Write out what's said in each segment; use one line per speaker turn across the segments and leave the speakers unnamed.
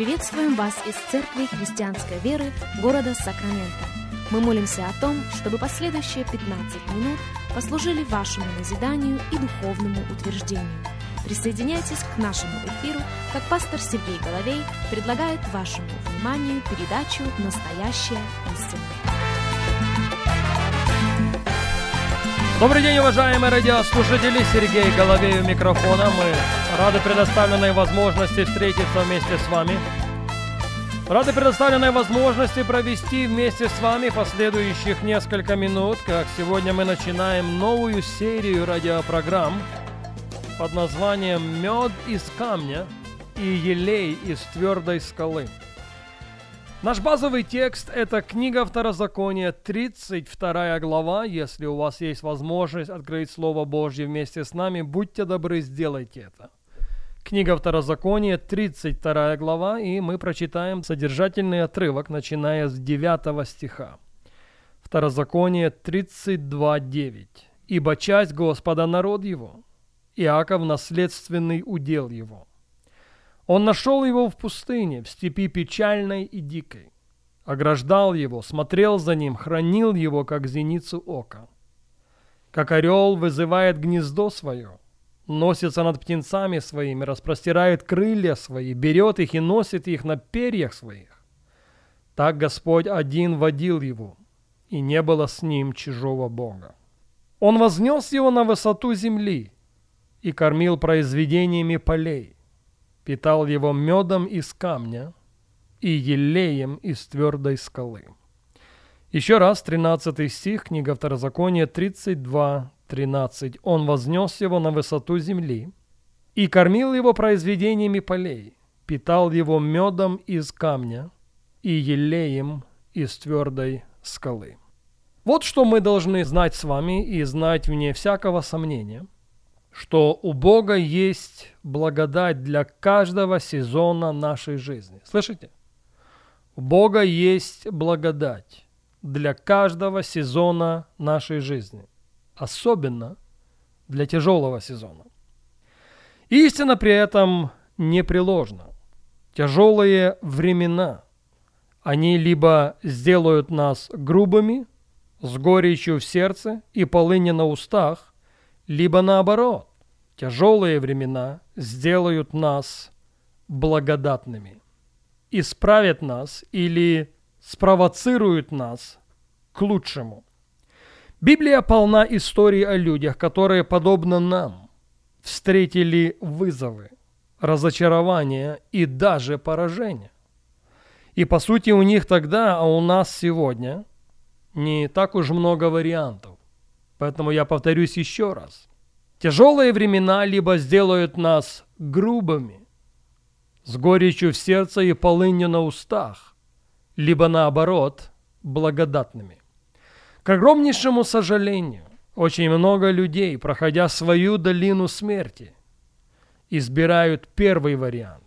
Приветствуем вас из Церкви Христианской Веры города Сакраменто. Мы молимся о том, чтобы последующие 15 минут послужили вашему назиданию и духовному утверждению. Присоединяйтесь к нашему эфиру, как пастор Сергей Головей предлагает вашему вниманию передачу «Настоящая истина».
Добрый день, уважаемые радиослушатели! Сергей Головей у микрофона. Мы рады предоставленной возможности встретиться вместе с вами. Рады предоставленной возможности провести вместе с вами последующих несколько минут, как сегодня мы начинаем новую серию радиопрограмм под названием «Мед из камня и елей из твердой скалы». Наш базовый текст – это книга Второзакония, 32 глава. Если у вас есть возможность открыть Слово Божье вместе с нами, будьте добры, сделайте это. Книга Второзакония, 32 глава, и мы прочитаем содержательный отрывок, начиная с 9 стиха. Второзаконие 32.9. «Ибо часть Господа народ его, Иаков наследственный удел его». Он нашел его в пустыне, в степи печальной и дикой. Ограждал его, смотрел за ним, хранил его, как зеницу ока. Как орел вызывает гнездо свое, носится над птенцами своими, распростирает крылья свои, берет их и носит их на перьях своих. Так Господь один водил его, и не было с ним чужого Бога. Он вознес его на высоту земли и кормил произведениями полей питал его медом из камня и елеем из твердой скалы. Еще раз, 13 стих, книга Второзакония 32, 13. «Он вознес его на высоту земли и кормил его произведениями полей, питал его медом из камня и елеем из твердой скалы». Вот что мы должны знать с вами и знать вне всякого сомнения – что у Бога есть благодать для каждого сезона нашей жизни. Слышите? У Бога есть благодать для каждого сезона нашей жизни. Особенно для тяжелого сезона. Истина при этом непреложна. Тяжелые времена, они либо сделают нас грубыми, с горечью в сердце и полыни на устах, либо наоборот, тяжелые времена сделают нас благодатными, исправят нас или спровоцируют нас к лучшему. Библия полна историй о людях, которые, подобно нам, встретили вызовы, разочарования и даже поражения. И по сути у них тогда, а у нас сегодня не так уж много вариантов. Поэтому я повторюсь еще раз. Тяжелые времена либо сделают нас грубыми, с горечью в сердце и полынью на устах, либо наоборот, благодатными. К огромнейшему сожалению, очень много людей, проходя свою долину смерти, избирают первый вариант,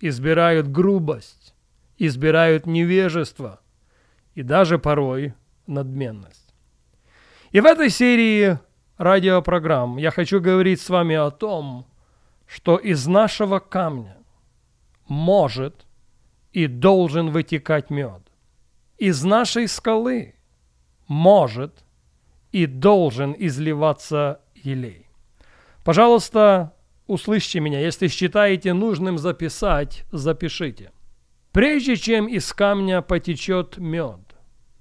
избирают грубость, избирают невежество и даже порой надменность. И в этой серии радиопрограмм я хочу говорить с вами о том, что из нашего камня может и должен вытекать мед. Из нашей скалы может и должен изливаться елей. Пожалуйста, услышьте меня. Если считаете нужным записать, запишите. Прежде чем из камня потечет мед,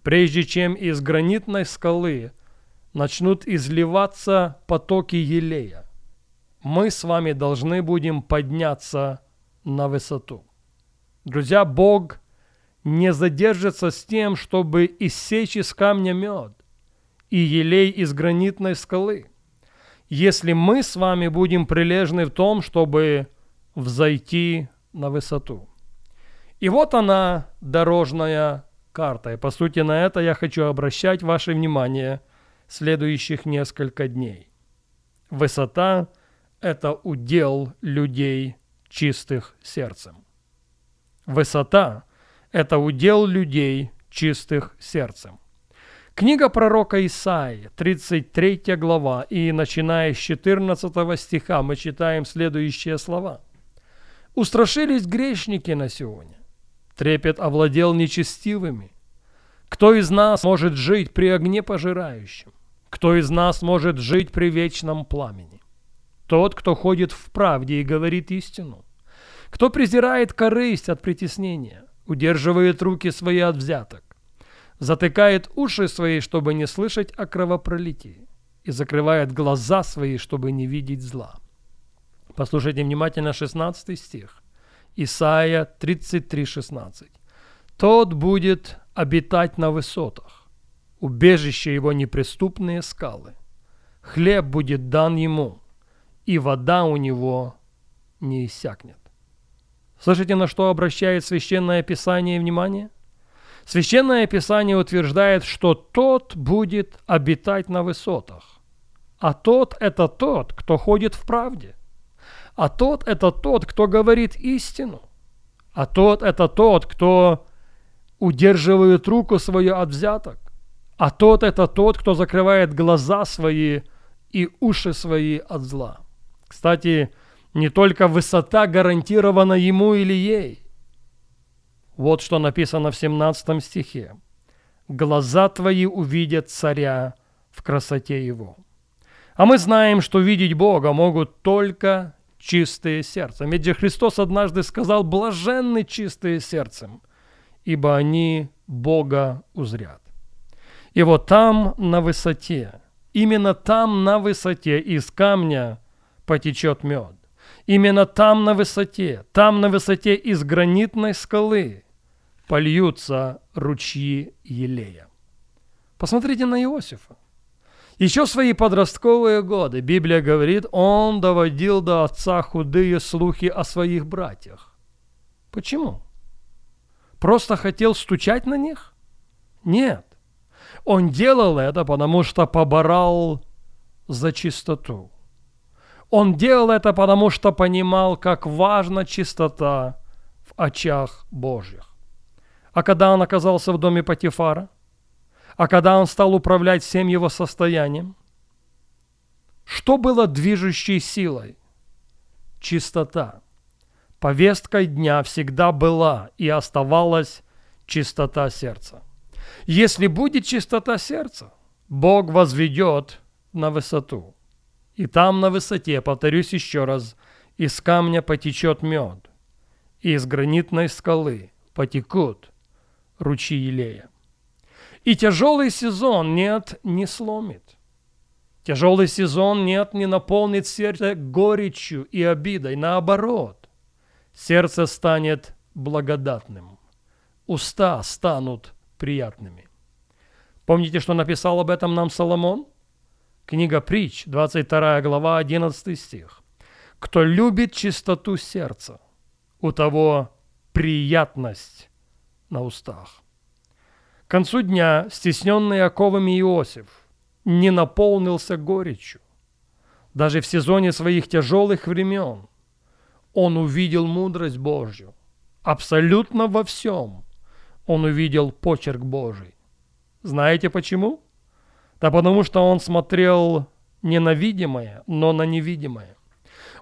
прежде чем из гранитной скалы начнут изливаться потоки елея. Мы с вами должны будем подняться на высоту. Друзья, Бог не задержится с тем, чтобы иссечь из камня мед и елей из гранитной скалы, если мы с вами будем прилежны в том, чтобы взойти на высоту. И вот она, дорожная карта. И по сути на это я хочу обращать ваше внимание – следующих несколько дней. Высота – это удел людей, чистых сердцем. Высота – это удел людей, чистых сердцем. Книга пророка Исаии, 33 глава, и начиная с 14 стиха мы читаем следующие слова. Устрашились грешники на сегодня. Трепет овладел нечестивыми. Кто из нас может жить при огне пожирающем? Кто из нас может жить при вечном пламени? Тот, кто ходит в правде и говорит истину. Кто презирает корысть от притеснения, удерживает руки свои от взяток, затыкает уши свои, чтобы не слышать о кровопролитии, и закрывает глаза свои, чтобы не видеть зла. Послушайте внимательно 16 стих. Исайя 33, 16. «Тот будет обитать на высотах, убежище его неприступные скалы. Хлеб будет дан ему, и вода у него не иссякнет». Слышите, на что обращает Священное Писание внимание? Священное Писание утверждает, что тот будет обитать на высотах. А тот – это тот, кто ходит в правде. А тот – это тот, кто говорит истину. А тот – это тот, кто удерживает руку свою от взяток. А тот – это тот, кто закрывает глаза свои и уши свои от зла. Кстати, не только высота гарантирована ему или ей. Вот что написано в 17 стихе. «Глаза твои увидят царя в красоте его». А мы знаем, что видеть Бога могут только чистые сердцем. Ведь Христос однажды сказал, блаженны чистые сердцем, ибо они Бога узрят. И вот там на высоте, именно там на высоте из камня потечет мед. Именно там на высоте, там на высоте из гранитной скалы польются ручьи елея. Посмотрите на Иосифа. Еще в свои подростковые годы Библия говорит, он доводил до отца худые слухи о своих братьях. Почему? Просто хотел стучать на них? Нет. Он делал это, потому что поборал за чистоту. Он делал это, потому что понимал, как важна чистота в очах Божьих. А когда он оказался в доме Патифара, а когда он стал управлять всем его состоянием, что было движущей силой? Чистота. Повесткой дня всегда была и оставалась чистота сердца. Если будет чистота сердца, Бог возведет на высоту – и там на высоте, повторюсь еще раз, из камня потечет мед, и из гранитной скалы потекут ручьи елея. И тяжелый сезон нет, не сломит. Тяжелый сезон нет, не наполнит сердце горечью и обидой. Наоборот, сердце станет благодатным. Уста станут приятными. Помните, что написал об этом нам Соломон? Книга Притч, 22 глава, 11 стих. «Кто любит чистоту сердца, у того приятность на устах». К концу дня стесненный оковами Иосиф не наполнился горечью. Даже в сезоне своих тяжелых времен он увидел мудрость Божью. Абсолютно во всем он увидел почерк Божий. Знаете почему? Да потому что он смотрел не на видимое, но на невидимое.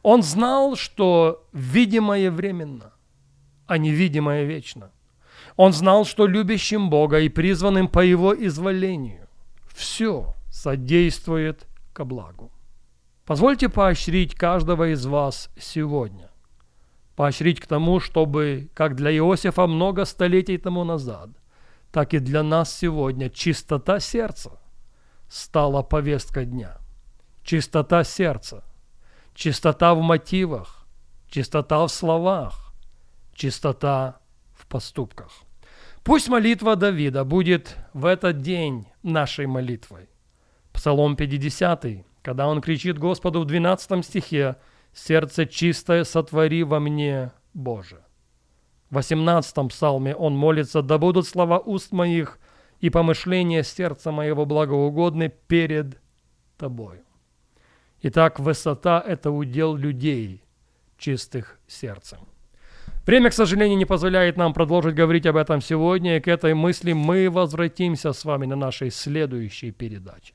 Он знал, что видимое временно, а невидимое вечно. Он знал, что любящим Бога и призванным по Его изволению все содействует ко благу. Позвольте поощрить каждого из вас сегодня. Поощрить к тому, чтобы, как для Иосифа много столетий тому назад, так и для нас сегодня чистота сердца – стала повестка дня. Чистота сердца, чистота в мотивах, чистота в словах, чистота в поступках. Пусть молитва Давида будет в этот день нашей молитвой. Псалом 50, когда он кричит Господу в 12 стихе «Сердце чистое сотвори во мне, Боже». В 18 псалме он молится «Да будут слова уст моих и помышления сердца моего благоугодны перед Тобою. Итак, высота – это удел людей, чистых сердцем. Время, к сожалению, не позволяет нам продолжить говорить об этом сегодня, и к этой мысли мы возвратимся с вами на нашей следующей передаче.